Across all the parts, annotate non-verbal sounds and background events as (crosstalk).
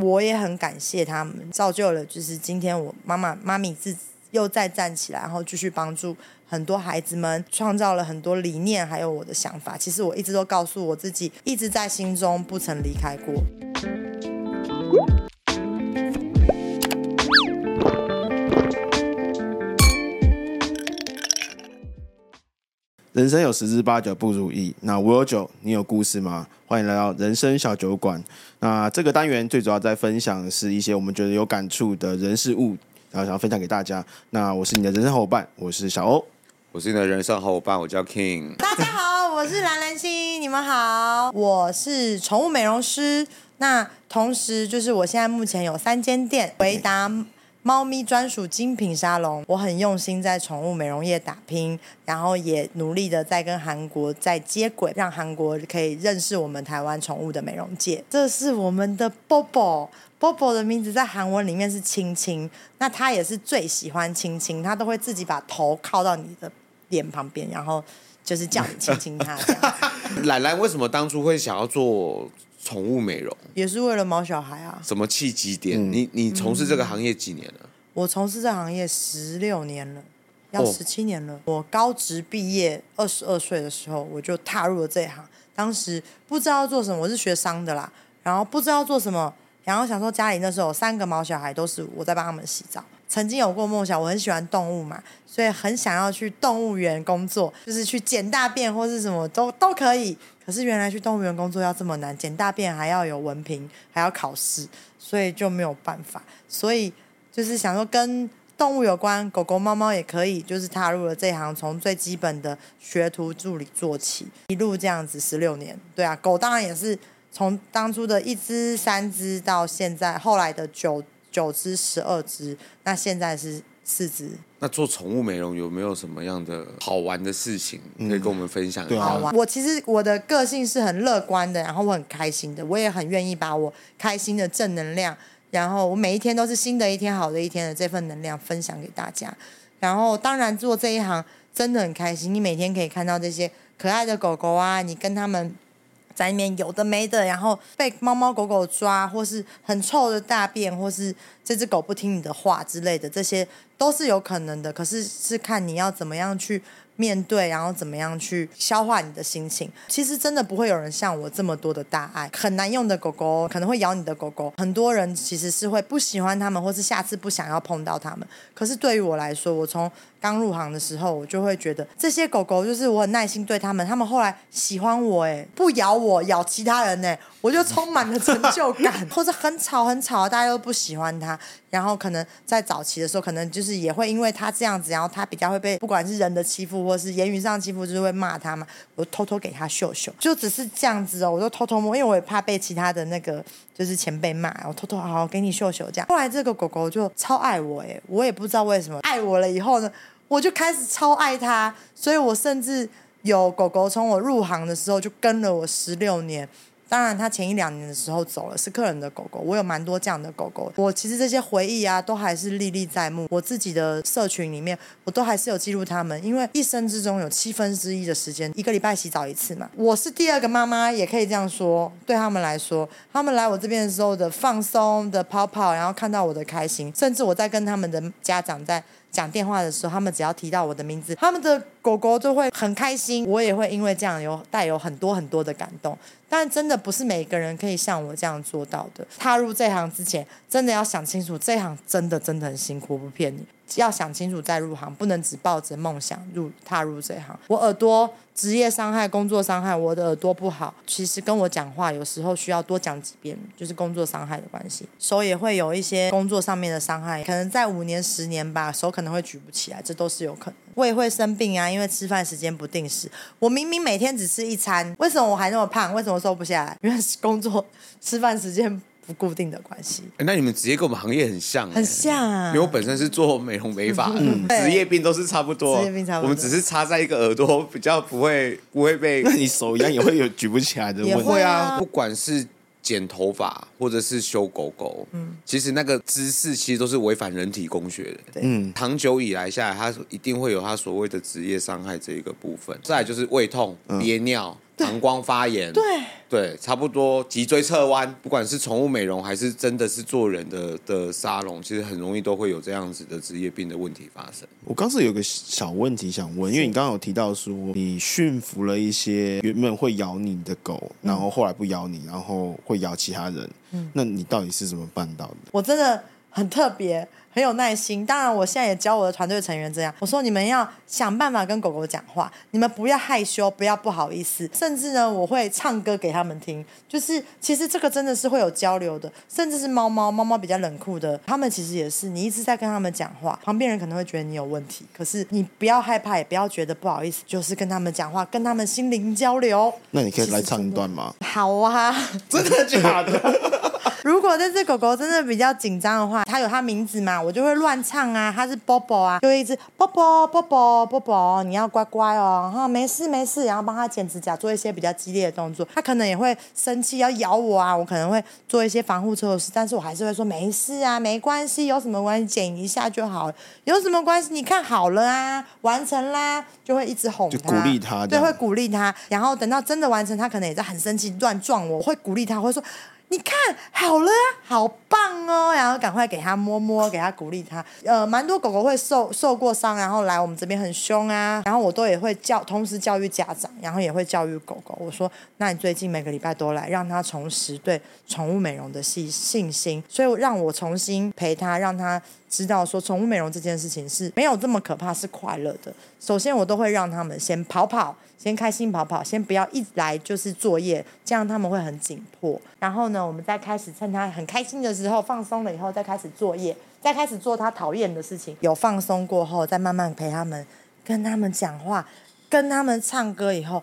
我也很感谢他们，造就了就是今天我妈妈妈咪自己又再站起来，然后继续帮助很多孩子们，创造了很多理念，还有我的想法。其实我一直都告诉我自己，一直在心中不曾离开过。人生有十之八九不如意，那我有酒，你有故事吗？欢迎来到人生小酒馆。那这个单元最主要在分享的是一些我们觉得有感触的人事物，然后想要分享给大家。那我是你的人生伙伴，我是小欧。我是你的人生伙伴，我叫 King。大家好，我是蓝蓝心，你们好，我是宠物美容师。那同时就是我现在目前有三间店，回答。猫咪专属精品沙龙，我很用心在宠物美容业打拼，然后也努力的在跟韩国在接轨，让韩国可以认识我们台湾宠物的美容界。这是我们的 Bobo，Bobo 的名字在韩文里面是亲亲，那他也是最喜欢亲亲，他都会自己把头靠到你的脸旁边，然后就是叫你亲亲他这样。(laughs) 兰兰为什么当初会想要做？宠物美容也是为了毛小孩啊？什么契机点？嗯、你你从事这个行业几年了？我从事这行业十六年了，要十七年了。哦、我高职毕业，二十二岁的时候我就踏入了这一行。当时不知道做什么，我是学商的啦，然后不知道做什么，然后想说家里那时候有三个毛小孩，都是我在帮他们洗澡。曾经有过梦想，我很喜欢动物嘛，所以很想要去动物园工作，就是去捡大便或是什么都都可以。可是原来去动物园工作要这么难，捡大便还要有文凭，还要考试，所以就没有办法。所以就是想说跟动物有关，狗狗、猫猫也可以，就是踏入了这行，从最基本的学徒助理做起，一路这样子十六年。对啊，狗当然也是从当初的一只、三只到现在后来的九。九只、十二只，那现在是四只。那做宠物美容有没有什么样的好玩的事情可以跟我们分享一下？好玩。我其实我的个性是很乐观的，然后我很开心的，我也很愿意把我开心的正能量，然后我每一天都是新的一天、好的一天的这份能量分享给大家。然后当然做这一行真的很开心，你每天可以看到这些可爱的狗狗啊，你跟他们。在里面有的没的，然后被猫猫狗狗抓，或是很臭的大便，或是这只狗不听你的话之类的，这些都是有可能的。可是是看你要怎么样去面对，然后怎么样去消化你的心情。其实真的不会有人像我这么多的大爱。很难用的狗狗可能会咬你的狗狗，很多人其实是会不喜欢他们，或是下次不想要碰到他们。可是对于我来说，我从刚入行的时候，我就会觉得这些狗狗就是我很耐心对他们，他们后来喜欢我，哎，不咬我，咬其他人，哎，我就充满了成就感。(laughs) 或者很吵很吵，大家都不喜欢它，然后可能在早期的时候，可能就是也会因为他这样子，然后他比较会被不管是人的欺负，或是言语上欺负，就是会骂他嘛。我偷偷给他秀秀，就只是这样子哦，我就偷偷摸，因为我也怕被其他的那个就是前辈骂，我偷偷好好给你秀秀这样。后来这个狗狗就超爱我，哎，我也不知道为什么爱我了以后呢。我就开始超爱它，所以我甚至有狗狗从我入行的时候就跟了我十六年。当然，它前一两年的时候走了，是客人的狗狗。我有蛮多这样的狗狗，我其实这些回忆啊，都还是历历在目。我自己的社群里面，我都还是有记录它们，因为一生之中有七分之一的时间，一个礼拜洗澡一次嘛。我是第二个妈妈，也可以这样说。对他们来说，他们来我这边的时候的放松的泡泡，然后看到我的开心，甚至我在跟他们的家长在。讲电话的时候，他们只要提到我的名字，他们的狗狗就会很开心，我也会因为这样有带有很多很多的感动。但真的不是每个人可以像我这样做到的。踏入这行之前，真的要想清楚，这行真的真的很辛苦，不骗你。要想清楚再入行，不能只抱着梦想入踏入这行。我耳朵职业伤害、工作伤害，我的耳朵不好，其实跟我讲话有时候需要多讲几遍，就是工作伤害的关系。手也会有一些工作上面的伤害，可能在五年、十年吧，手可能会举不起来，这都是有可能。胃会生病啊，因为吃饭时间不定时。我明明每天只吃一餐，为什么我还那么胖？为什么瘦不下来？(laughs) 因为工作吃饭时间。不固定的关系，那你们职业跟我们行业很像，很像啊。因为我本身是做美容美发的，职业病都是差不多，职业病差不多。我们只是插在一个耳朵比较不会不会被，(laughs) 那你手一样也会有举不起来的问题。也会啊，不管是剪头发或者是修狗狗，嗯，其实那个姿势其实都是违反人体工学的。嗯，长久以来下来，它一定会有它所谓的职业伤害这一个部分。再来就是胃痛、憋尿。膀胱发炎，对对，差不多脊椎侧弯，不管是宠物美容还是真的是做人的的沙龙，其实很容易都会有这样子的职业病的问题发生。我刚是有个小问题想问，因为你刚刚有提到说你驯服了一些原本会咬你的狗，然后后来不咬你，然后会咬其他人，嗯，那你到底是怎么办到的？我真的很特别。很有耐心，当然我现在也教我的团队成员这样。我说你们要想办法跟狗狗讲话，你们不要害羞，不要不好意思，甚至呢，我会唱歌给他们听。就是其实这个真的是会有交流的，甚至是猫猫，猫猫比较冷酷的，他们其实也是。你一直在跟他们讲话，旁边人可能会觉得你有问题，可是你不要害怕，也不要觉得不好意思，就是跟他们讲话，跟他们心灵交流。那你可以来唱一段吗？好啊，真的假的？(laughs) 如果这只狗狗真的比较紧张的话，它有它名字嘛，我就会乱唱啊，他是 Bobo 啊，就一直 Bobo Bobo Bobo，你要乖乖哦，哈，没事没事，然后帮他剪指甲，做一些比较激烈的动作，他可能也会生气要咬我啊，我可能会做一些防护措施，但是我还是会说没事啊，没关系，有什么关系，剪一下就好了，有什么关系？你看好了啊，完成啦，就会一直哄他，就鼓励他，对，会鼓励他，然后等到真的完成，他可能也在很生气乱撞我，我会鼓励他，会说。你看好了，好棒哦！然后赶快给他摸摸，给他鼓励他。呃，蛮多狗狗会受受过伤，然后来我们这边很凶啊。然后我都也会教，同时教育家长，然后也会教育狗狗。我说，那你最近每个礼拜都来，让他重拾对宠物美容的信信心。所以让我重新陪他，让他知道说，宠物美容这件事情是没有这么可怕，是快乐的。首先，我都会让他们先跑跑。先开心跑跑，先不要一来就是作业，这样他们会很紧迫。然后呢，我们再开始趁他很开心的时候放松了以后，再开始作业，再开始做他讨厌的事情。有放松过后，再慢慢陪他们，跟他们讲话，跟他们唱歌。以后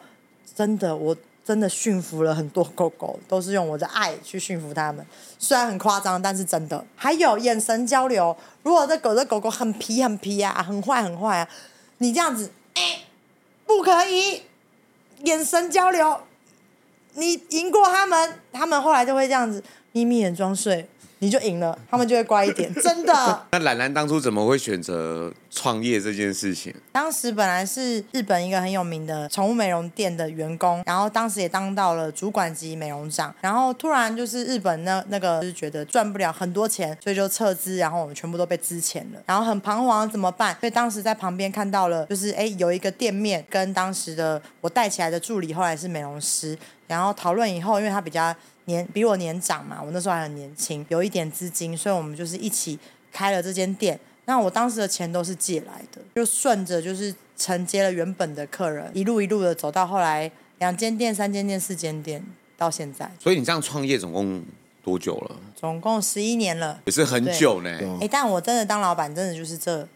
真的，我真的驯服了很多狗狗，都是用我的爱去驯服他们。虽然很夸张，但是真的。还有眼神交流，如果这狗这狗狗很皮很皮啊，很坏很坏啊，你这样子，不可以，眼神交流，你赢过他们，他们后来就会这样子眯眯眼装睡。你就赢了，他们就会乖一点，真的。(laughs) 那兰兰当初怎么会选择创业这件事情？当时本来是日本一个很有名的宠物美容店的员工，然后当时也当到了主管级美容长，然后突然就是日本那那个就是觉得赚不了很多钱，所以就撤资，然后我们全部都被资遣了，然后很彷徨怎么办？所以当时在旁边看到了，就是哎有一个店面跟当时的我带起来的助理后来是美容师，然后讨论以后，因为他比较。年比我年长嘛，我那时候还很年轻，有一点资金，所以我们就是一起开了这间店。那我当时的钱都是借来的，就顺着就是承接了原本的客人，一路一路的走到后来两间店、三间店、四间店到现在。所以你这样创业总共多久了？总共十一年了，也是很久呢。哎，但我真的当老板，真的就是这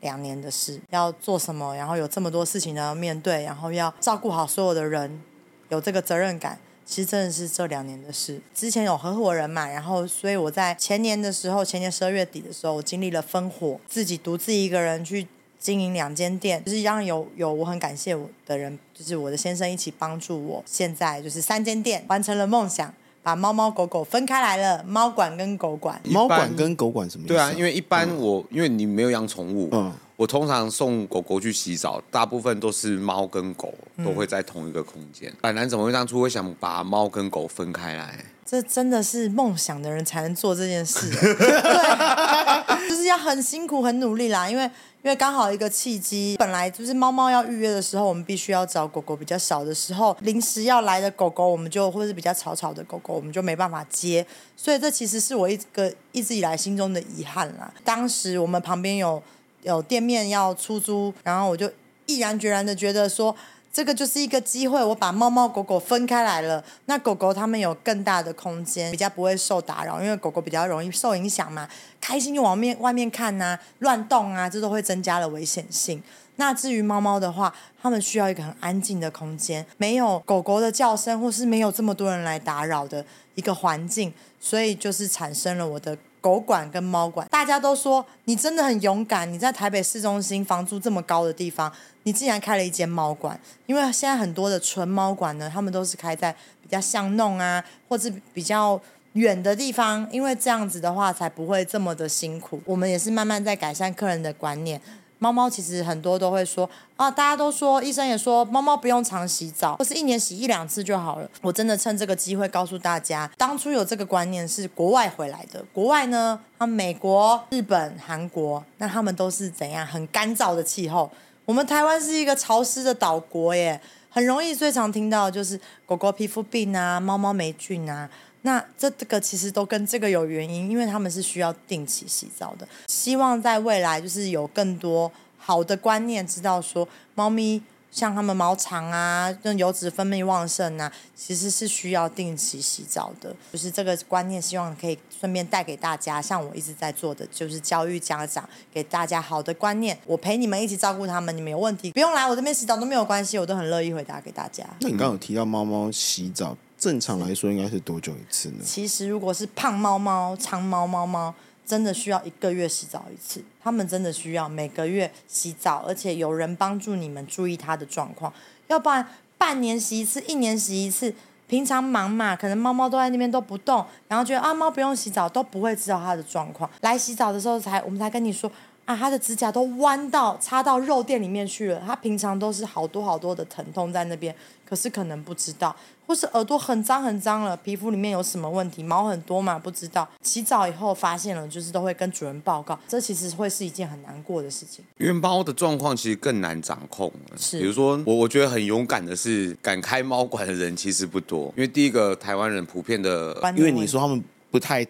两年的事。要做什么，然后有这么多事情要面对，然后要照顾好所有的人，有这个责任感。其实真的是这两年的事。之前有合伙人嘛，然后所以我在前年的时候，前年十二月底的时候，我经历了分火，自己独自一个人去经营两间店，就是让有有我很感谢我的人，就是我的先生一起帮助我。现在就是三间店完成了梦想，把猫猫狗狗分开来了，猫馆跟狗馆。猫馆跟狗馆什么意思？对啊，因为一般我、嗯、因为你没有养宠物，嗯。我通常送狗狗去洗澡，大部分都是猫跟狗都会在同一个空间。兰、嗯、兰怎么会当初会想把猫跟狗分开来？这真的是梦想的人才能做这件事，(laughs) 对，(laughs) 就是要很辛苦、很努力啦。因为因为刚好一个契机，本来就是猫猫要预约的时候，我们必须要找狗狗比较少的时候，临时要来的狗狗，我们就或者是比较吵吵的狗狗，我们就没办法接。所以这其实是我一个一直以来心中的遗憾啦。当时我们旁边有。有店面要出租，然后我就毅然决然的觉得说，这个就是一个机会，我把猫猫狗狗分开来了，那狗狗它们有更大的空间，比较不会受打扰，因为狗狗比较容易受影响嘛，开心就往面外面看呐、啊，乱动啊，这都会增加了危险性。那至于猫猫的话，它们需要一个很安静的空间，没有狗狗的叫声，或是没有这么多人来打扰的一个环境，所以就是产生了我的。狗馆跟猫馆，大家都说你真的很勇敢。你在台北市中心房租这么高的地方，你竟然开了一间猫馆。因为现在很多的纯猫馆呢，他们都是开在比较巷弄啊，(laughs) 或者比较远的地方，因为这样子的话才不会这么的辛苦。我们也是慢慢在改善客人的观念。猫猫其实很多都会说啊，大家都说，医生也说，猫猫不用常洗澡，或是一年洗一两次就好了。我真的趁这个机会告诉大家，当初有这个观念是国外回来的。国外呢，他们美国、日本、韩国，那他们都是怎样很干燥的气候。我们台湾是一个潮湿的岛国耶，很容易最常听到就是狗狗皮肤病啊，猫猫霉菌啊。那这个其实都跟这个有原因，因为他们是需要定期洗澡的。希望在未来就是有更多好的观念，知道说猫咪像它们毛长啊，跟油脂分泌旺盛啊，其实是需要定期洗澡的。就是这个观念，希望可以顺便带给大家。像我一直在做的，就是教育家长，给大家好的观念。我陪你们一起照顾他们，你们有问题不用来我这边洗澡都没有关系，我都很乐意回答给大家。那你刚刚有提到猫猫洗澡。正常来说应该是多久一次呢？其实如果是胖猫猫、长毛猫猫，真的需要一个月洗澡一次。他们真的需要每个月洗澡，而且有人帮助你们注意它的状况。要不然半年洗一次，一年洗一次，平常忙嘛，可能猫猫都在那边都不动，然后觉得啊猫不用洗澡，都不会知道它的状况。来洗澡的时候才我们才跟你说啊，他的指甲都弯到插到肉垫里面去了。他平常都是好多好多的疼痛在那边，可是可能不知道。或是耳朵很脏很脏了，皮肤里面有什么问题，毛很多嘛，不知道。洗澡以后发现了，就是都会跟主人报告，这其实会是一件很难过的事情。因为猫的状况其实更难掌控。是，比如说我，我觉得很勇敢的是，敢开猫馆的人其实不多。因为第一个，台湾人普遍的，因为你说他们不太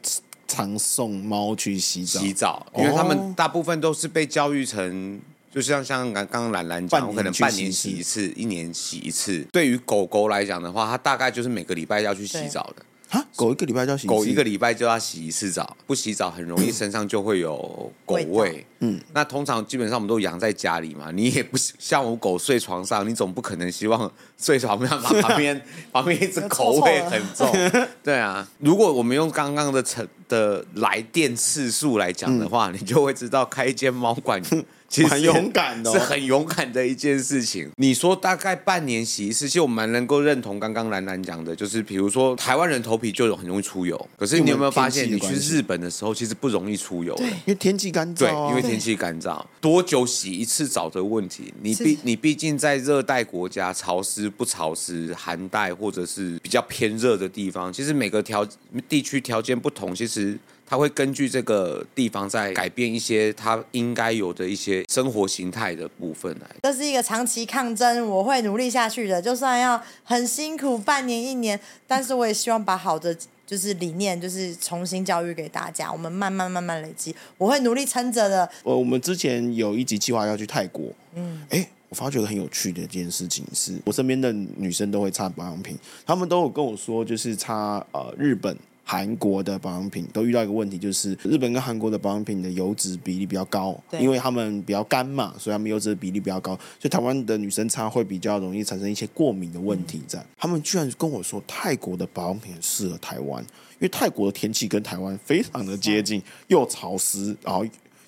常送猫去洗澡，洗澡，因为他们大部分都是被教育成。就像像刚刚兰兰讲，我可能半年洗一次，一年洗一次。对于狗狗来讲的话，它大概就是每个礼拜要去洗澡的。啊，狗一个礼拜就要洗，狗一个礼拜就要洗一次澡，不洗澡很容易身上就会有狗味。嗯，那通常基本上我们都养在家里嘛，你也不像我狗睡床上，你总不可能希望睡床边旁边旁边一只狗味很重。对啊，如果我们用刚刚的成的来电次数来讲的话，嗯，你就会知道开一间猫馆。其实很勇敢的，是很勇敢的一件事情。你说大概半年洗一次，其实我蛮能够认同刚刚兰兰讲的，就是比如说台湾人头皮就很容易出油，可是你有没有发现，你去日本的时候其实不容易出油？对，因为天气干燥。对，因为天气干燥，多久洗一次澡的问题。你毕你毕竟在热带国家，潮湿不潮湿，寒带或者是比较偏热的地方，其实每个条地区条件不同，其实。它会根据这个地方在改变一些他应该有的一些生活形态的部分来。这是一个长期抗争，我会努力下去的。就算要很辛苦半年一年，但是我也希望把好的就是理念，就是重新教育给大家。我们慢慢慢慢累积，我会努力撑着的。呃，我们之前有一集计划要去泰国，嗯，哎，我发觉很有趣的一件事情是，我身边的女生都会擦保养品，她们都有跟我说，就是擦呃日本。韩国的保养品都遇到一个问题，就是日本跟韩国的保养品的油脂比例比较高，因为他们比较干嘛，所以他们油脂的比例比较高，所以台湾的女生擦会比较容易产生一些过敏的问题在。他们居然跟我说，泰国的保养品很适合台湾，因为泰国的天气跟台湾非常的接近，又潮湿，然后。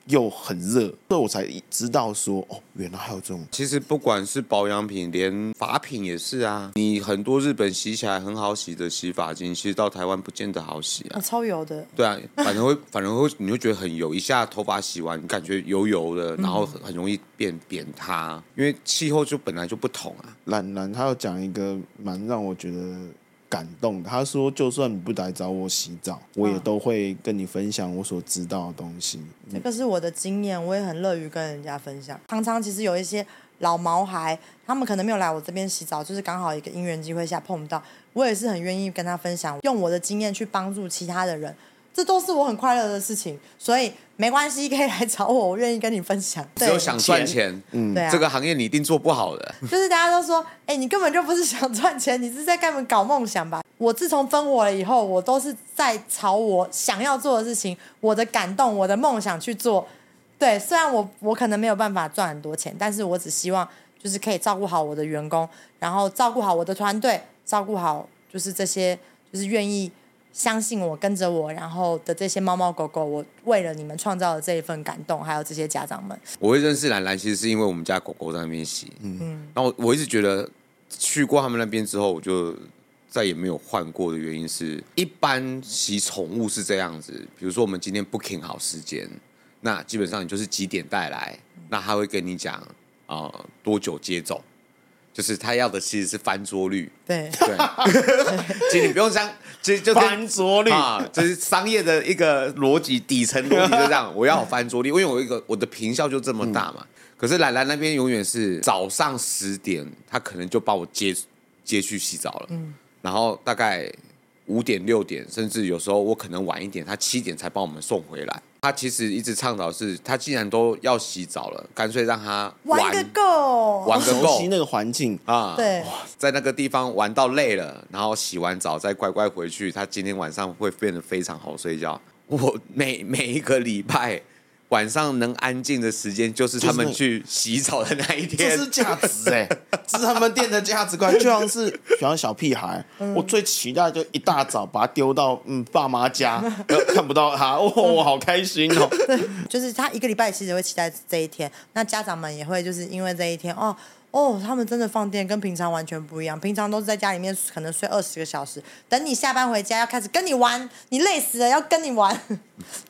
又很热，所以我才知道说哦，原来还有这种。其实不管是保养品，连发品也是啊。你很多日本洗起来很好洗的洗发精，其实到台湾不见得好洗啊。哦、超油的。对啊，反正会，(laughs) 反正会，你会觉得很油，一下头发洗完，你感觉油油的，然后很很容易变扁塌，因为气候就本来就不同啊。懒懒他要讲一个蛮让我觉得。感动，他说：“就算你不来找我洗澡，我也都会跟你分享我所知道的东西。嗯”这个是我的经验，我也很乐于跟人家分享。常常其实有一些老毛孩，他们可能没有来我这边洗澡，就是刚好一个因缘机会下碰到，我也是很愿意跟他分享，用我的经验去帮助其他的人。这都是我很快乐的事情，所以没关系，可以来找我，我愿意跟你分享。(laughs) 只有想赚钱，嗯，对啊，这个行业你一定做不好的。就是大家都说，哎，你根本就不是想赚钱，你是在干嘛搞梦想吧？我自从分我了以后，我都是在朝我想要做的事情，我的感动，我的梦想去做。对，虽然我我可能没有办法赚很多钱，但是我只希望就是可以照顾好我的员工，然后照顾好我的团队，照顾好就是这些就是愿意。相信我，跟着我，然后的这些猫猫狗狗，我为了你们创造了这一份感动，还有这些家长们。我会认识兰兰，其实是因为我们家狗狗在那边洗，嗯，然后我我一直觉得去过他们那边之后，我就再也没有换过的原因是，一般洗宠物是这样子，比如说我们今天 booking 好时间。那基本上你就是几点带来，那他会跟你讲啊、呃、多久接走，就是他要的其实是翻桌率。对对，(laughs) 其实你不用想，其实就翻桌率啊，这、就是商业的一个逻辑底层逻辑就这样，(laughs) 我要翻桌率，因为我一个我的坪效就这么大嘛。嗯、可是兰兰那边永远是早上十点，他可能就把我接接去洗澡了，嗯，然后大概。五点六点，甚至有时候我可能晚一点，他七点才帮我们送回来。他其实一直倡导是，他既然都要洗澡了，干脆让他玩，玩个够，玩个够，熟悉那个环境啊。对，在那个地方玩到累了，然后洗完澡再乖乖回去，他今天晚上会变得非常好睡觉。我每每一个礼拜。晚上能安静的时间，就是他们去洗澡的那一天。这是价值哎、欸，(laughs) 这是他们店的价值观，就像是像小屁孩，嗯、我最期待就一大早把他丢到嗯爸妈家，看不到他，(laughs) 哦，我好开心哦。就是他一个礼拜其实会期待这一天，那家长们也会就是因为这一天哦。哦，他们真的放电跟平常完全不一样。平常都是在家里面可能睡二十个小时，等你下班回家要开始跟你玩，你累死了要跟你玩。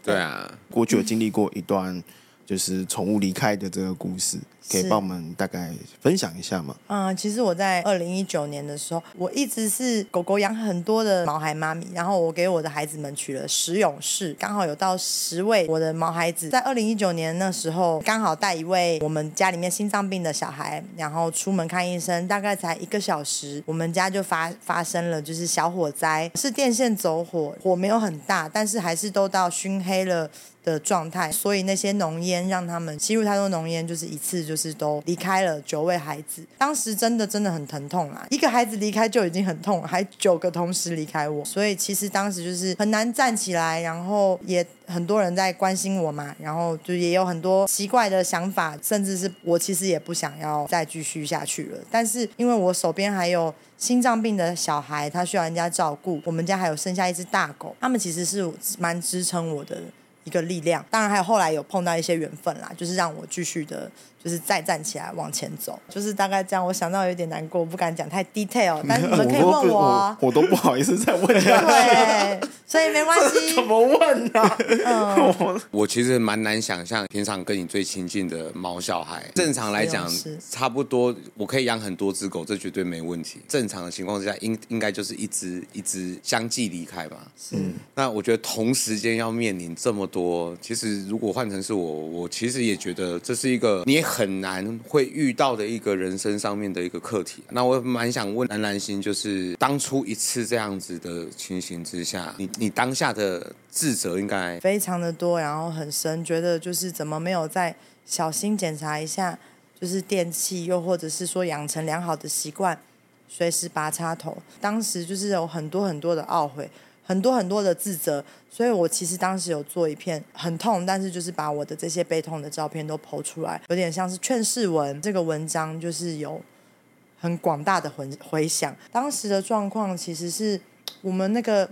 对啊，过去有经历过一段就是宠物离开的这个故事。可以帮我们大概分享一下吗？嗯，其实我在二零一九年的时候，我一直是狗狗养很多的毛孩妈咪，然后我给我的孩子们取了十勇士，刚好有到十位我的毛孩子。在二零一九年那时候，刚好带一位我们家里面心脏病的小孩，然后出门看医生，大概才一个小时，我们家就发发生了就是小火灾，是电线走火，火没有很大，但是还是都到熏黑了的状态，所以那些浓烟让他们吸入太多浓烟，就是一次就是都离开了九位孩子。当时真的真的很疼痛啊，一个孩子离开就已经很痛，还九个同时离开我，所以其实当时就是很难站起来，然后也很多人在关心我嘛，然后就也有很多奇怪的想法，甚至是我其实也不想要再继续下去了。但是因为我手边还有心脏病的小孩，他需要人家照顾，我们家还有剩下一只大狗，他们其实是蛮支撑我的。一个力量，当然还有后来有碰到一些缘分啦，就是让我继续的。就是再站起来往前走，就是大概这样。我想到有点难过，不敢讲太 detail，但是你们可以问我啊。我，我都不好意思再问下去。对，所以没关系。(laughs) 怎么问呢、啊？嗯，我其实蛮难想象，平常跟你最亲近的猫小孩，正常来讲，差不多我可以养很多只狗，这绝对没问题。正常的情况之下，应应该就是一只一只相继离开吧。是，那我觉得同时间要面临这么多，其实如果换成是我，我其实也觉得这是一个你也很。很难会遇到的一个人生上面的一个课题。那我蛮想问蓝蓝心，就是当初一次这样子的情形之下，你你当下的自责应该非常的多，然后很深，觉得就是怎么没有再小心检查一下，就是电器，又或者是说养成良好的习惯，随时拔插头。当时就是有很多很多的懊悔。很多很多的自责，所以我其实当时有做一片很痛，但是就是把我的这些悲痛的照片都剖出来，有点像是劝世文。这个文章就是有很广大的回回响。当时的状况其实是我们那个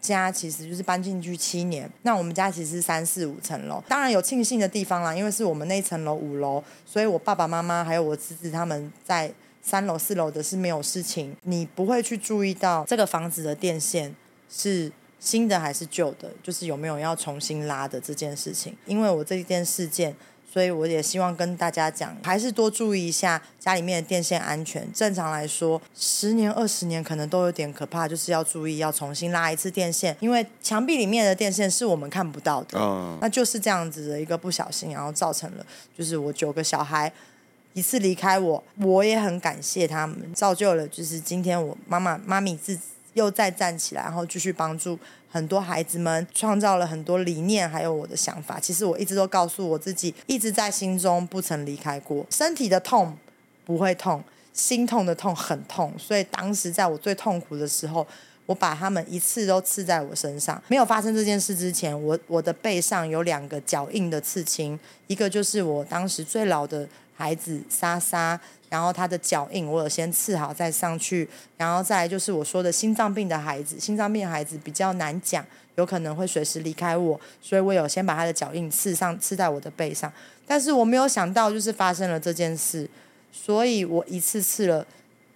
家其实就是搬进去七年，那我们家其实是三四五层楼，当然有庆幸的地方啦，因为是我们那一层楼五楼，所以我爸爸妈妈还有我侄子他们在三楼四楼的是没有事情，你不会去注意到这个房子的电线。是新的还是旧的？就是有没有要重新拉的这件事情。因为我这件事件，所以我也希望跟大家讲，还是多注意一下家里面的电线安全。正常来说，十年、二十年可能都有点可怕，就是要注意要重新拉一次电线，因为墙壁里面的电线是我们看不到的。嗯，那就是这样子的一个不小心，然后造成了就是我九个小孩一次离开我，我也很感谢他们，造就了就是今天我妈妈妈咪自己。又再站起来，然后继续帮助很多孩子们，创造了很多理念，还有我的想法。其实我一直都告诉我自己，一直在心中不曾离开过。身体的痛不会痛，心痛的痛很痛。所以当时在我最痛苦的时候，我把他们一次都刺在我身上。没有发生这件事之前，我我的背上有两个脚印的刺青，一个就是我当时最老的孩子莎莎。然后他的脚印我有先刺好再上去，然后再来就是我说的心脏病的孩子，心脏病的孩子比较难讲，有可能会随时离开我，所以我有先把他的脚印刺上，刺在我的背上。但是我没有想到就是发生了这件事，所以我一次次了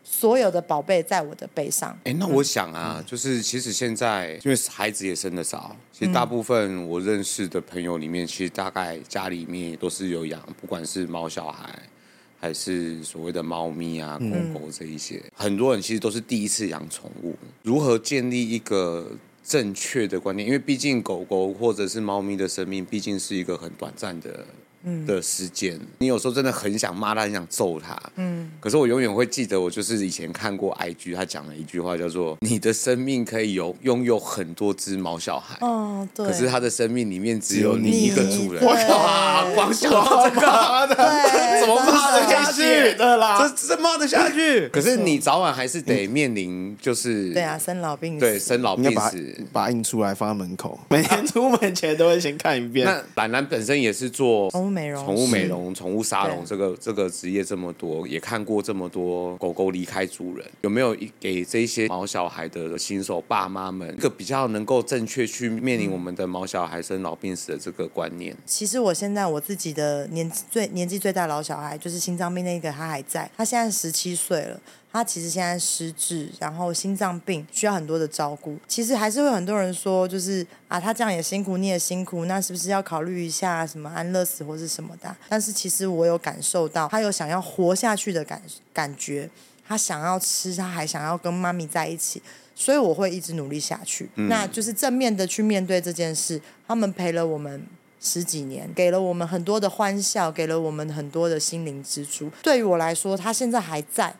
所有的宝贝在我的背上。哎，那我想啊，就是其实现在因为孩子也生的少，其实大部分我认识的朋友里面，其实大概家里面都是有养，不管是猫小孩。还是所谓的猫咪啊、狗狗这一些，嗯、很多人其实都是第一次养宠物。如何建立一个正确的观念？因为毕竟狗狗或者是猫咪的生命，毕竟是一个很短暂的。的时间，你有时候真的很想骂他，很想揍他。嗯，可是我永远会记得，我就是以前看过 IG，他讲了一句话，叫做“你的生命可以有拥有很多只毛小孩，哦，对，可是他的生命里面只有你一个主人。”哇，光想到这个，(laughs) 怎么骂得下去的啦？这这骂得下去？(laughs) 可是你早晚还是得面临，就是对啊，生老病死，对，生老病死，把它印出来放在门口，(laughs) 每天出门前都会先看一遍。那兰兰本身也是做。美容、宠物美容、宠物沙龙，这个这个职业这么多，也看过这么多狗狗离开主人，有没有给这些毛小孩的新手爸妈们一个比较能够正确去面临我们的毛小孩生老病死的这个观念？其实我现在我自己的年纪最年纪最大的老小孩，就是心脏病那个，他还在，他现在十七岁了。他其实现在失智，然后心脏病需要很多的照顾。其实还是会很多人说，就是啊，他这样也辛苦，你也辛苦，那是不是要考虑一下什么安乐死或是什么的？但是其实我有感受到，他有想要活下去的感感觉，他想要吃，他还想要跟妈咪在一起，所以我会一直努力下去。嗯。那就是正面的去面对这件事。他们陪了我们十几年，给了我们很多的欢笑，给了我们很多的心灵支柱。对于我来说，他现在还在。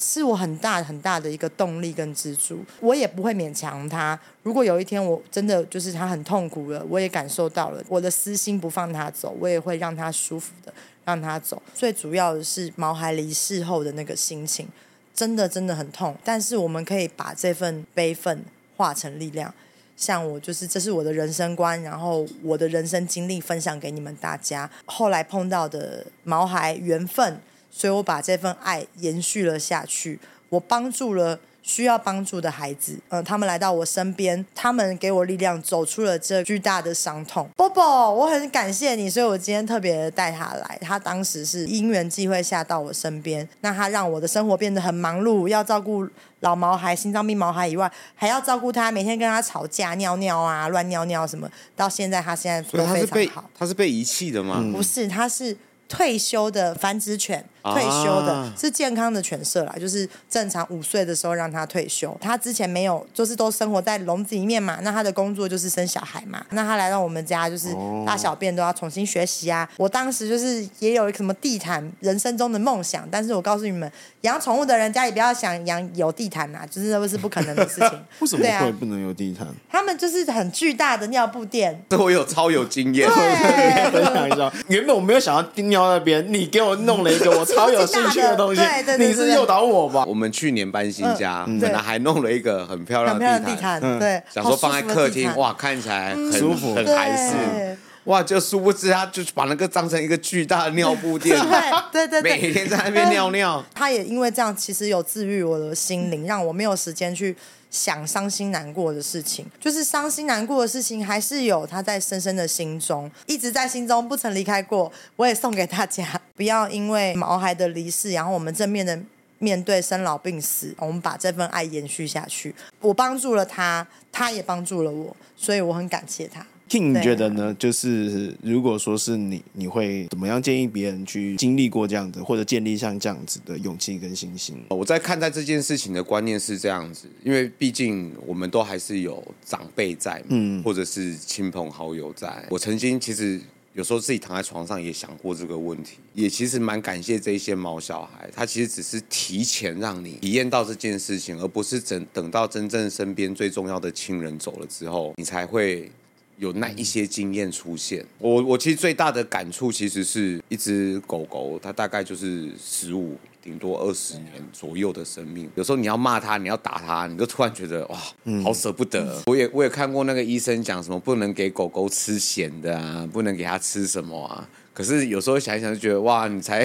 是我很大很大的一个动力跟支柱，我也不会勉强他。如果有一天我真的就是他很痛苦了，我也感受到了，我的私心不放他走，我也会让他舒服的让他走。最主要的是毛孩离世后的那个心情，真的真的很痛。但是我们可以把这份悲愤化成力量。像我就是，这是我的人生观，然后我的人生经历分享给你们大家。后来碰到的毛孩缘分。所以我把这份爱延续了下去，我帮助了需要帮助的孩子，嗯、呃，他们来到我身边，他们给我力量，走出了这巨大的伤痛。波波，我很感谢你，所以我今天特别带他来。他当时是因缘际会下到我身边，那他让我的生活变得很忙碌，要照顾老毛孩、心脏病毛孩以外，还要照顾他，每天跟他吵架、尿尿啊、乱尿尿什么。到现在，他现在都非常好。他是被遗弃的吗？不是，他是。退休的繁殖犬，退休的、啊、是健康的犬舍啦，就是正常五岁的时候让它退休。它之前没有，就是都生活在笼子里面嘛。那它的工作就是生小孩嘛。那它来到我们家，就是大小便都要重新学习啊。我当时就是也有一个什么地毯，人生中的梦想。但是我告诉你们，养宠物的人家也不要想养有地毯呐，就是那不是不可能的事情。(laughs) 为什么会不能有地毯？他们就是很巨大的尿布垫。(laughs) 这我有超有经验，(laughs) 分享一下。原本我没有想要钉尿那边，你给我弄了一个我超有兴趣的东西。对对对，你是诱导我吧？我们去年搬新家，本来还弄了一个很漂亮的地毯，对，想说放在客厅，哇，看起来很舒服，很韩式。哇，就殊不知他就是把那个当成一个巨大的尿布垫，(laughs) 对对对，每天在那边尿尿。他也因为这样，其实有治愈我的心灵，让我没有时间去。想伤心难过的事情，就是伤心难过的事情，还是有他在深深的心中，一直在心中，不曾离开过。我也送给大家，不要因为毛孩的离世，然后我们正面的面对生老病死，我们把这份爱延续下去。我帮助了他，他也帮助了我，所以我很感谢他。King，你觉得呢？就是如果说是你，你会怎么样建议别人去经历过这样子，或者建立像这样子的勇气跟信心？我在看待这件事情的观念是这样子，因为毕竟我们都还是有长辈在，嗯，或者是亲朋好友在。我曾经其实有时候自己躺在床上也想过这个问题，也其实蛮感谢这一些毛小孩，他其实只是提前让你体验到这件事情，而不是等等到真正身边最重要的亲人走了之后，你才会。有那一些经验出现，我我其实最大的感触其实是一只狗狗，它大概就是十五顶多二十年左右的生命。有时候你要骂它，你要打它，你就突然觉得哇，好舍不得。我也我也看过那个医生讲什么不能给狗狗吃咸的啊，不能给它吃什么啊。可是有时候想一想就觉得哇，你才。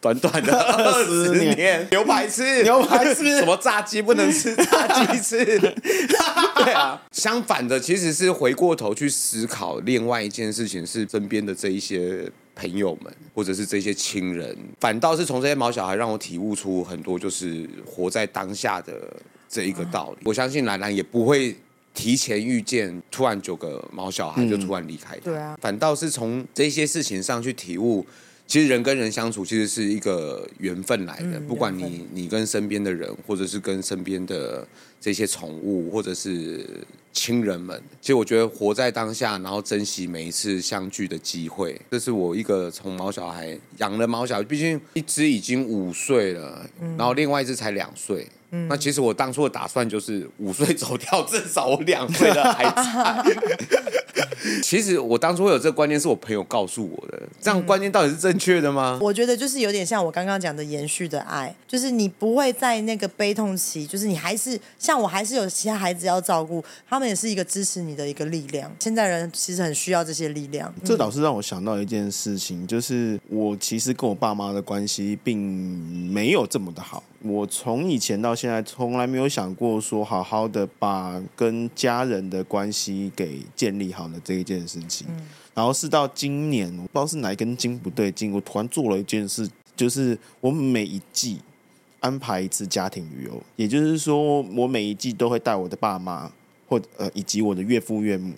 短短的 (laughs) 二十年，牛排吃，牛排吃，(laughs) 什么炸鸡不能吃，(laughs) 炸鸡吃。对啊，相反的，其实是回过头去思考另外一件事情，是身边的这一些朋友们，或者是这些亲人，反倒是从这些毛小孩让我体悟出很多，就是活在当下的这一个道理。嗯、我相信兰兰也不会提前预见，突然九个毛小孩就突然离开他。对啊，反倒是从这些事情上去体悟。其实人跟人相处，其实是一个缘分来的。嗯、不管你你跟身边的人，或者是跟身边的这些宠物，或者是亲人们，其实我觉得活在当下，然后珍惜每一次相聚的机会，这是我一个从毛小孩养了毛小孩，毕竟一只已经五岁了，嗯、然后另外一只才两岁。嗯、那其实我当初的打算就是五岁走掉，至少我两岁的孩子。(laughs) (laughs) 其实我当初会有这个观念，是我朋友告诉我的。这样观念到底是正确的吗？嗯，我觉得就是有点像我刚刚讲的延续的爱，就是你不会在那个悲痛期，就是你还是像我，还是有其他孩子要照顾，他们也是一个支持你的一个力量。现在人其实很需要这些力量。这倒是让我想到一件事情，就是我其实跟我爸妈的关系并没有这么的好。我从以前到现在，从来没有想过说好好的把跟家人的关系给建立好的这一件事情。嗯、然后是到今年，我不知道是哪一根筋不对劲，我突然做了一件事，就是我每一季安排一次家庭旅游，也就是说，我每一季都会带我的爸妈或呃以及我的岳父岳母。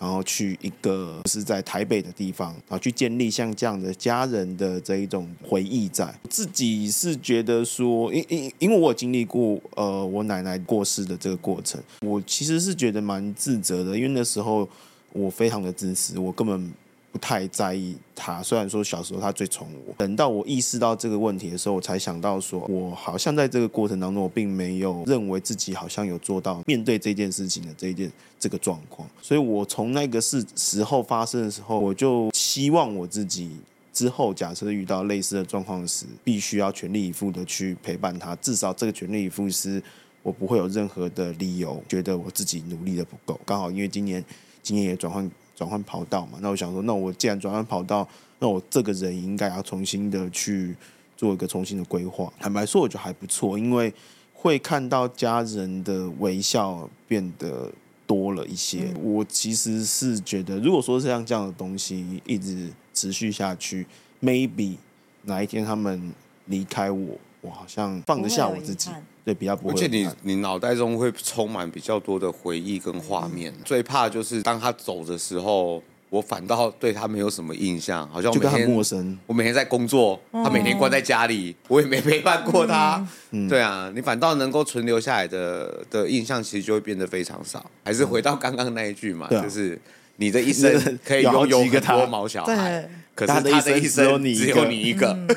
然后去一个是在台北的地方，然后去建立像这样的家人的这一种回忆在。自己是觉得说，因因因为我有经历过呃我奶奶过世的这个过程，我其实是觉得蛮自责的，因为那时候我非常的自私，我根本。不太在意他，虽然说小时候他最宠我。等到我意识到这个问题的时候，我才想到说，我好像在这个过程当中，我并没有认为自己好像有做到面对这件事情的这一件这个状况。所以我从那个事时候发生的时候，我就希望我自己之后假设遇到类似的状况时，必须要全力以赴的去陪伴他。至少这个全力以赴是我不会有任何的理由觉得我自己努力的不够。刚好因为今年今天也转换。转换跑道嘛，那我想说，那我既然转换跑道，那我这个人应该要重新的去做一个重新的规划。坦白说，我觉得还不错，因为会看到家人的微笑变得多了一些。嗯、我其实是觉得，如果说是像这样的东西一直持续下去，maybe 哪一天他们离开我，我好像放得下我自己。对，比较不会，而且你你脑袋中会充满比较多的回忆跟画面。嗯、最怕就是当他走的时候，我反倒对他没有什么印象，好像我每天很陌生。我每天在工作，他每天关在家里，哦、我也没 (laughs) 陪伴过他。嗯、对啊，你反倒能够存留下来的的印象，其实就会变得非常少。还是回到刚刚那一句嘛，嗯、就是你的一生可以拥有很多毛小孩，可是他的一生只有你一个。嗯、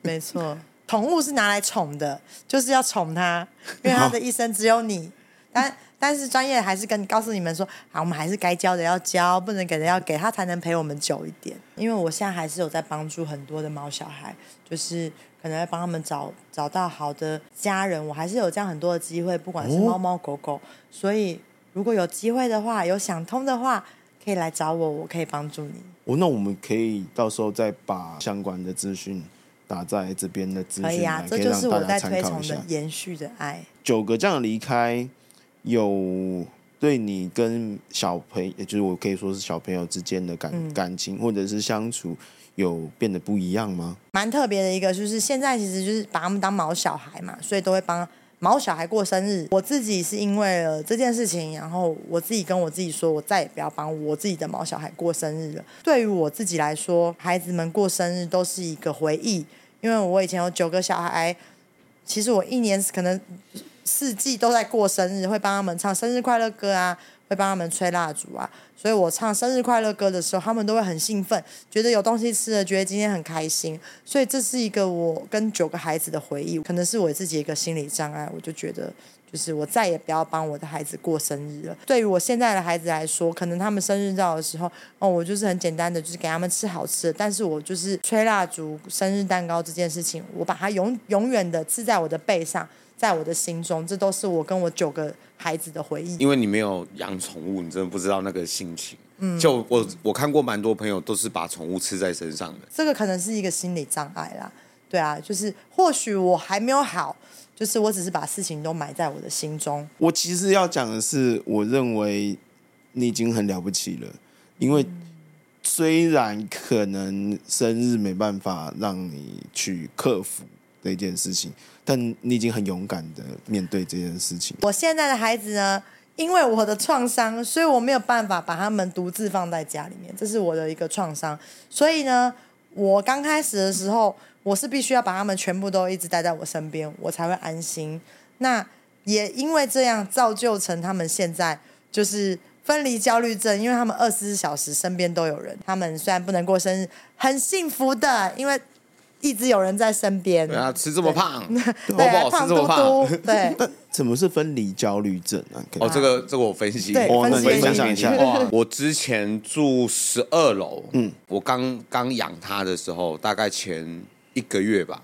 没错。宠物是拿来宠的，就是要宠它，(laughs) 因为它的一生只有你。但但是专业还是跟告诉你们说，啊，我们还是该教的要教，不能给的要给，它才能陪我们久一点。因为我现在还是有在帮助很多的猫小孩，就是可能要帮他们找找到好的家人，我还是有这样很多的机会，不管是猫猫狗狗。所以如果有机会的话，有想通的话，可以来找我，我可以帮助你。哦，那我们可以到时候再把相关的资讯。打在这边的资讯，可以啊，这就是我在推崇的延续的爱。九个这样离开，有对你跟小朋友，也就是我可以说是小朋友之间的感、嗯、感情，或者是相处，有变得不一样吗？蛮特别的一个，就是现在其实就是把他们当毛小孩嘛，所以都会帮。毛小孩过生日，我自己是因为了这件事情，然后我自己跟我自己说，我再也不要帮我自己的毛小孩过生日了。对于我自己来说，孩子们过生日都是一个回忆，因为我以前有九个小孩，其实我一年可能四季都在过生日，会帮他们唱生日快乐歌啊。会帮他们吹蜡烛啊，所以我唱生日快乐歌的时候，他们都会很兴奋，觉得有东西吃了，觉得今天很开心。所以这是一个我跟九个孩子的回忆，可能是我自己一个心理障碍。我就觉得，就是我再也不要帮我的孩子过生日了。对于我现在的孩子来说，可能他们生日照的时候，哦，我就是很简单的，就是给他们吃好吃的。但是我就是吹蜡烛、生日蛋糕这件事情，我把它永永远的刺在我的背上。在我的心中，这都是我跟我九个孩子的回忆。因为你没有养宠物，你真的不知道那个心情。嗯，就我我看过蛮多朋友都是把宠物吃在身上的。这个可能是一个心理障碍啦。对啊，就是或许我还没有好，就是我只是把事情都埋在我的心中。我其实要讲的是，我认为你已经很了不起了，因为虽然可能生日没办法让你去克服这件事情，但你已经很勇敢的面对这件事情。我现在的孩子呢，因为我的创伤，所以我没有办法把他们独自放在家里面，这是我的一个创伤。所以呢，我刚开始的时候，我是必须要把他们全部都一直待在我身边，我才会安心。那也因为这样，造就成他们现在就是分离焦虑症，因为他们二十四小时身边都有人。他们虽然不能过生日，很幸福的，因为一直有人在身边。对啊，吃这么胖，对，(laughs) 对对胖嘟嘟，对。(laughs) 那什么是分离焦虑症啊？哦，这个这个我分析，对哦，那分你分享一下。我之前住十二楼，嗯，我刚刚养它的时候，大概前一个月吧，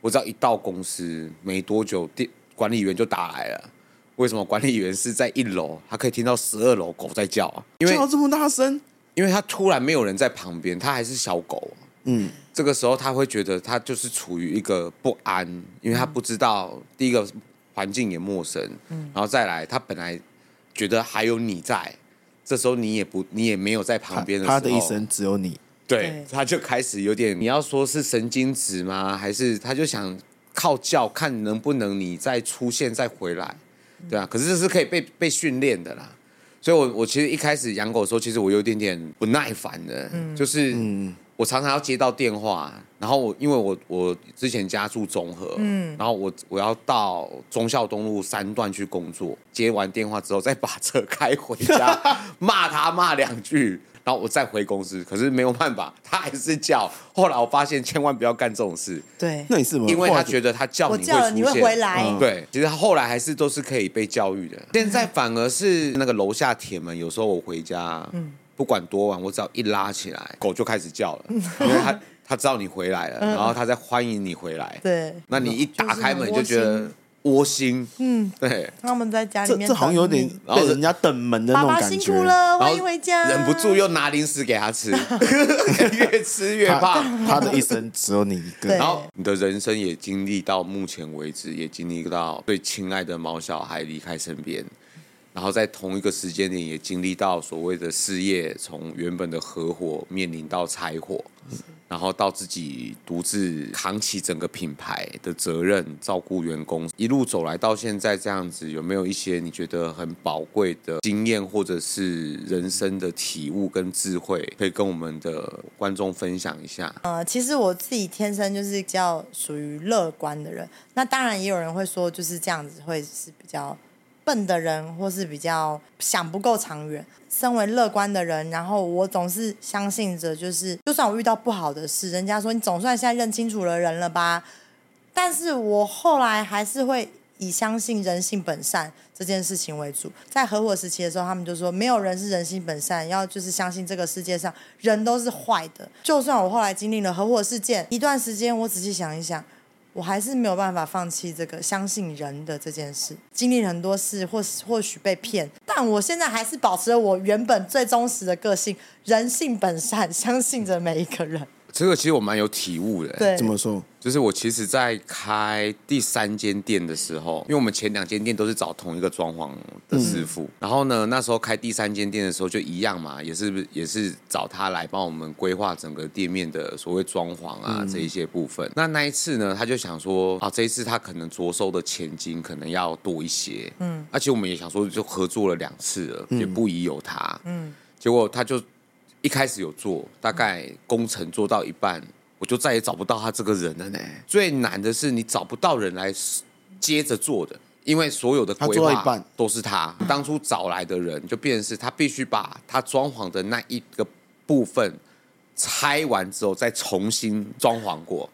我只要一到公司没多久，店管理员就打来了。为什么管理员是在一楼，他可以听到十二楼狗在叫啊？因为叫这么大声，因为他突然没有人在旁边，他还是小狗。嗯，这个时候他会觉得他就是处于一个不安，因为他不知道第一个环境也陌生，嗯，然后再来他本来觉得还有你在，这时候你也不你也没有在旁边的时候，他的一生只有你，对，他就开始有点你要说是神经质吗？还是他就想靠叫看能不能你再出现再回来？对啊，可是这是可以被被训练的啦，所以我，我我其实一开始养狗的时候，其实我有点点不耐烦的，嗯、就是我常常要接到电话，然后我因为我我之前家住中和，嗯，然后我我要到忠孝东路三段去工作，接完电话之后再把车开回家，(laughs) 骂他骂两句。然后我再回公司，可是没有办法，他还是叫。后来我发现千万不要干这种事。对，那你是因为他觉得他叫你会你会回来。嗯、对，其实他后来还是都是可以被教育的。现在反而是那个楼下铁门，有时候我回家，嗯、不管多晚，我只要一拉起来，狗就开始叫了，因为它它知道你回来了，然后它在欢迎你回来。对，那你一打开门就觉得。窝心，嗯，对，他们在家里面，这这好像有点被人家等门的那种感觉。爸爸辛苦了，欢迎回家。忍不住又拿零食给他吃，(laughs) 越吃越胖。他的一生只有你一个，然后你的人生也经历到目前为止，也经历到最亲爱的毛小孩离开身边，然后在同一个时间点也经历到所谓的事业从原本的合伙面临到拆伙。然后到自己独自扛起整个品牌的责任，照顾员工，一路走来到现在这样子，有没有一些你觉得很宝贵的经验，或者是人生的体悟跟智慧，可以跟我们的观众分享一下？呃，其实我自己天生就是比较属于乐观的人，那当然也有人会说就是这样子会是比较笨的人，或是比较想不够长远。身为乐观的人，然后我总是相信着，就是就算我遇到不好的事，人家说你总算现在认清楚了人了吧，但是我后来还是会以相信人性本善这件事情为主。在合伙时期的时候，他们就说没有人是人性本善，要就是相信这个世界上人都是坏的。就算我后来经历了合伙事件一段时间，我仔细想一想。我还是没有办法放弃这个相信人的这件事，经历很多事，或或许被骗，但我现在还是保持了我原本最忠实的个性，人性本善，相信着每一个人。这个其实我蛮有体悟的。对，怎么说？就是我其实，在开第三间店的时候，因为我们前两间店都是找同一个装潢的师傅，嗯、然后呢，那时候开第三间店的时候就一样嘛，也是也是找他来帮我们规划整个店面的所谓装潢啊、嗯、这一些部分。那那一次呢，他就想说啊，这一次他可能着收的钱金可能要多一些，嗯，而且我们也想说，就合作了两次了，嗯、也不宜有他，嗯，结果他就。一开始有做，大概工程做到一半，我就再也找不到他这个人了呢。最难的是你找不到人来接着做的，因为所有的规划都是他，他当初找来的人，就变成是他必须把他装潢的那一个部分拆完之后再重新装潢过。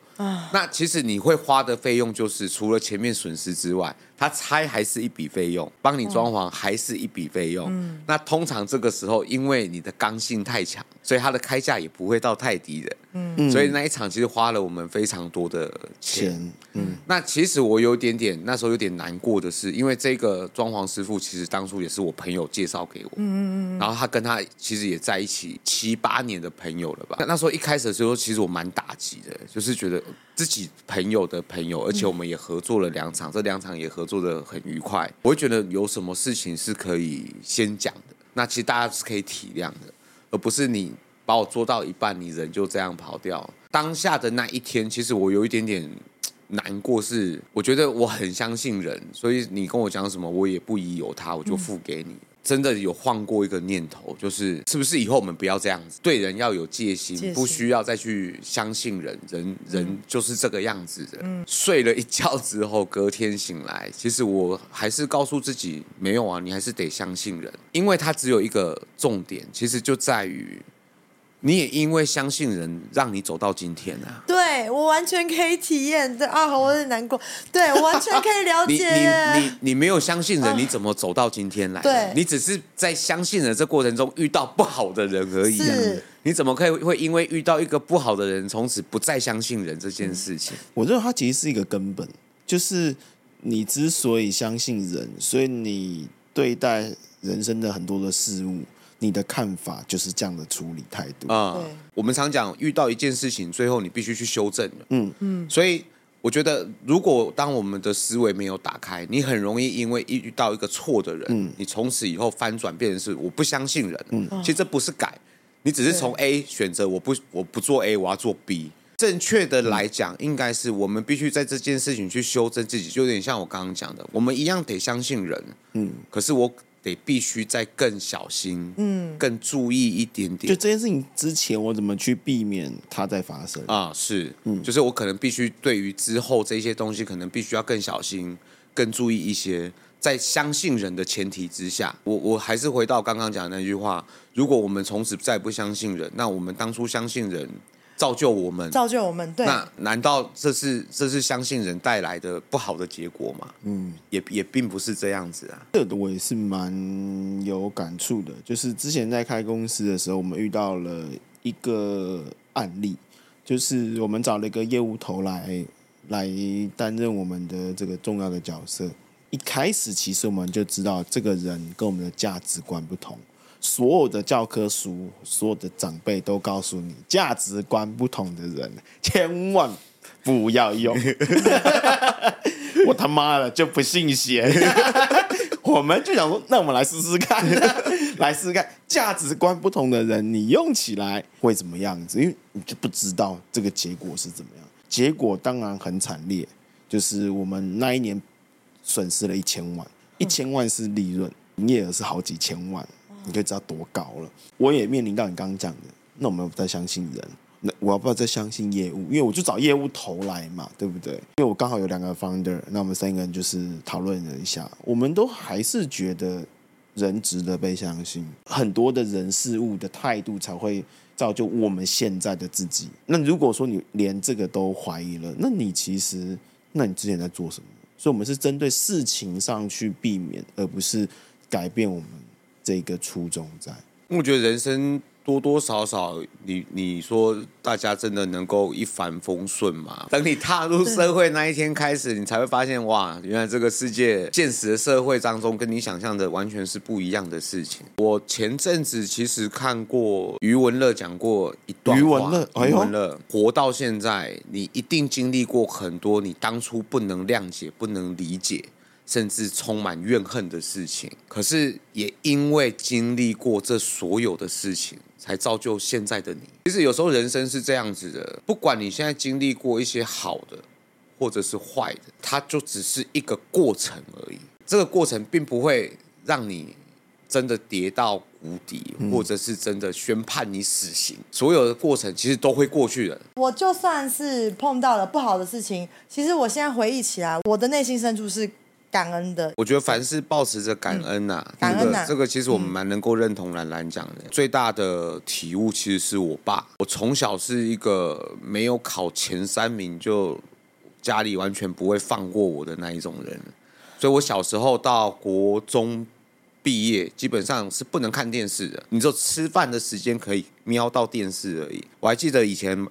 那其实你会花的费用就是除了前面损失之外。他拆还是一笔费用，帮你装潢还是一笔费用。嗯、那通常这个时候，因为你的刚性太强，所以他的开价也不会到太低的。嗯，所以那一场其实花了我们非常多的钱。钱嗯，那其实我有点点那时候有点难过的是，因为这个装潢师傅其实当初也是我朋友介绍给我。嗯嗯，然后他跟他其实也在一起七八年的朋友了吧？那那时候一开始的时候，其实我蛮打击的，就是觉得自己朋友的朋友，而且我们也合作了两场，这两场也合。做的很愉快，我会觉得有什么事情是可以先讲的，那其实大家是可以体谅的，而不是你把我做到一半，你人就这样跑掉。当下的那一天，其实我有一点点难过，是我觉得我很相信人，所以你跟我讲什么，我也不疑有他，我就付给你。嗯真的有晃过一个念头，就是是不是以后我们不要这样子，对人要有戒心，戒心不需要再去相信人，人人就是这个样子的。嗯、睡了一觉之后，隔天醒来，其实我还是告诉自己，没有啊，你还是得相信人，因为他只有一个重点，其实就在于。你也因为相信人，让你走到今天啊！对，我完全可以体验。对啊，我有点难过。对，我完全可以了解。你你你你没有相信人，你怎么走到今天来？对，你只是在相信人这过程中遇到不好的人而已。是，你怎么可以会因为遇到一个不好的人，从此不再相信人这件事情？我认为它其实是一个根本，就是你之所以相信人，所以你对待人生的很多的事物。你的看法就是这样的处理态度啊。嗯、我们常讲，遇到一件事情，最后你必须去修正。嗯嗯。所以我觉得，如果当我们的思维没有打开，你很容易因为一遇到一个错的人，嗯、你从此以后翻转变成是我不相信人。嗯。其实这不是改，你只是从 A 选择我不我不做 A，我要做 B。正确的来讲，应该是我们必须在这件事情去修正自己，就有点像我刚刚讲的，我们一样得相信人。嗯。可是我。得必须再更小心，嗯，更注意一点点。就这件事情之前，我怎么去避免它再发生啊？是，嗯，就是我可能必须对于之后这些东西，可能必须要更小心、更注意一些。在相信人的前提之下，我我还是回到刚刚讲的那句话：如果我们从此再不相信人，那我们当初相信人。造就我们，造就我们。对，那难道这是这是相信人带来的不好的结果吗？嗯，也也并不是这样子啊。这个我也是蛮有感触的。就是之前在开公司的时候，我们遇到了一个案例，就是我们找了一个业务头来来担任我们的这个重要的角色。一开始其实我们就知道这个人跟我们的价值观不同。所有的教科书，所有的长辈都告诉你，价值观不同的人千万不要用。(laughs) 我他妈的就不信邪，(laughs) 我们就想说，那我们来试试看，(laughs) 来试试看，价值观不同的人，你用起来会怎么样子？因为你就不知道这个结果是怎么样。结果当然很惨烈，就是我们那一年损失了一千万，一千万是利润，营业额是好几千万。你可以知道多高了。我也面临到你刚刚讲的，那我们要不再相信人？那我要不要再相信业务？因为我就找业务投来嘛，对不对？因为我刚好有两个 founder，那我们三个人就是讨论了一下，我们都还是觉得人值得被相信。很多的人事物的态度才会造就我们现在的自己。那如果说你连这个都怀疑了，那你其实，那你之前在做什么？所以，我们是针对事情上去避免，而不是改变我们。这个初衷在，我觉得人生多多少少，你你说大家真的能够一帆风顺吗？等你踏入社会那一天开始，你才会发现，哇，原来这个世界现实的社会当中，跟你想象的完全是不一样的事情。我前阵子其实看过余文乐讲过一段话，余文乐，余文乐，活到现在，你一定经历过很多你当初不能谅解、不能理解。甚至充满怨恨的事情，可是也因为经历过这所有的事情，才造就现在的你。其实有时候人生是这样子的，不管你现在经历过一些好的，或者是坏的，它就只是一个过程而已。这个过程并不会让你真的跌到谷底，或者是真的宣判你死刑。所有的过程其实都会过去的。我就算是碰到了不好的事情，其实我现在回忆起来，我的内心深处是。感恩的，我觉得凡事抱持着感恩呐、啊，嗯、感恩、啊、这个其实我们蛮能够认同兰兰讲的。嗯、最大的体悟其实是我爸，我从小是一个没有考前三名就家里完全不会放过我的那一种人，所以我小时候到国中毕业，基本上是不能看电视的，你就吃饭的时间可以瞄到电视而已。我还记得以前。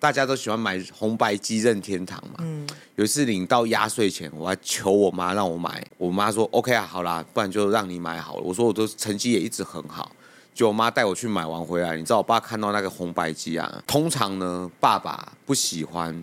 大家都喜欢买红白机任天堂嘛。嗯。有一次领到压岁钱，我还求我妈让我买，我妈说 OK 啊，好啦，不然就让你买好了。我说我都成绩也一直很好，就我妈带我去买完回来，你知道我爸看到那个红白机啊，通常呢，爸爸不喜欢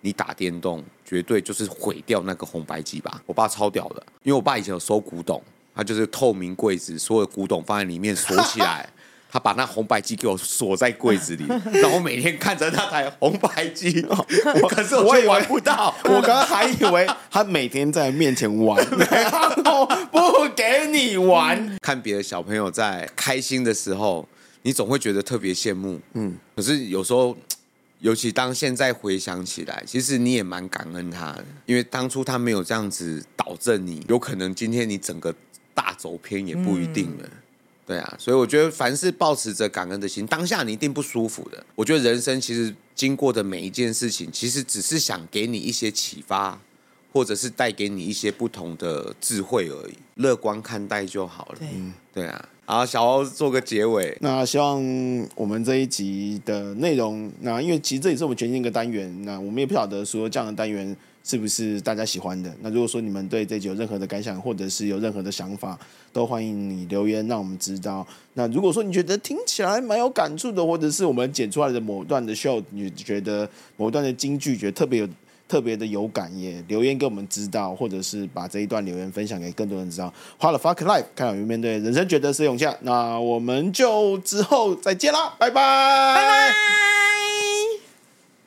你打电动，绝对就是毁掉那个红白机吧。我爸超屌的，因为我爸以前有收古董，他就是透明柜子，所有古董放在里面锁起来。他把那红白机给我锁在柜子里，(laughs) 然后我每天看着那台红白机，(laughs) 可是我也玩不到。我刚刚还以为他每天在面前玩，(laughs) 不给你玩。看别的小朋友在开心的时候，你总会觉得特别羡慕。嗯，可是有时候，尤其当现在回想起来，其实你也蛮感恩他的，因为当初他没有这样子导正你，有可能今天你整个大走偏也不一定了。嗯对啊，所以我觉得凡是抱持着感恩的心，当下你一定不舒服的。我觉得人生其实经过的每一件事情，其实只是想给你一些启发，或者是带给你一些不同的智慧而已。乐观看待就好了。对，对啊。好，小欧做个结尾。那希望我们这一集的内容，那因为其实这也是我们全新一个单元，那我们也不晓得说这样的单元。是不是大家喜欢的？那如果说你们对这集有任何的感想，或者是有任何的想法，都欢迎你留言让我们知道。那如果说你觉得听起来蛮有感触的，或者是我们剪出来的某段的 show，你觉得某段的金句觉得特别有特别的有感，也留言给我们知道，或者是把这一段留言分享给更多人知道。花了 fuck life，看有没有面对人生觉得是勇气。那我们就之后再见啦，拜拜，拜拜。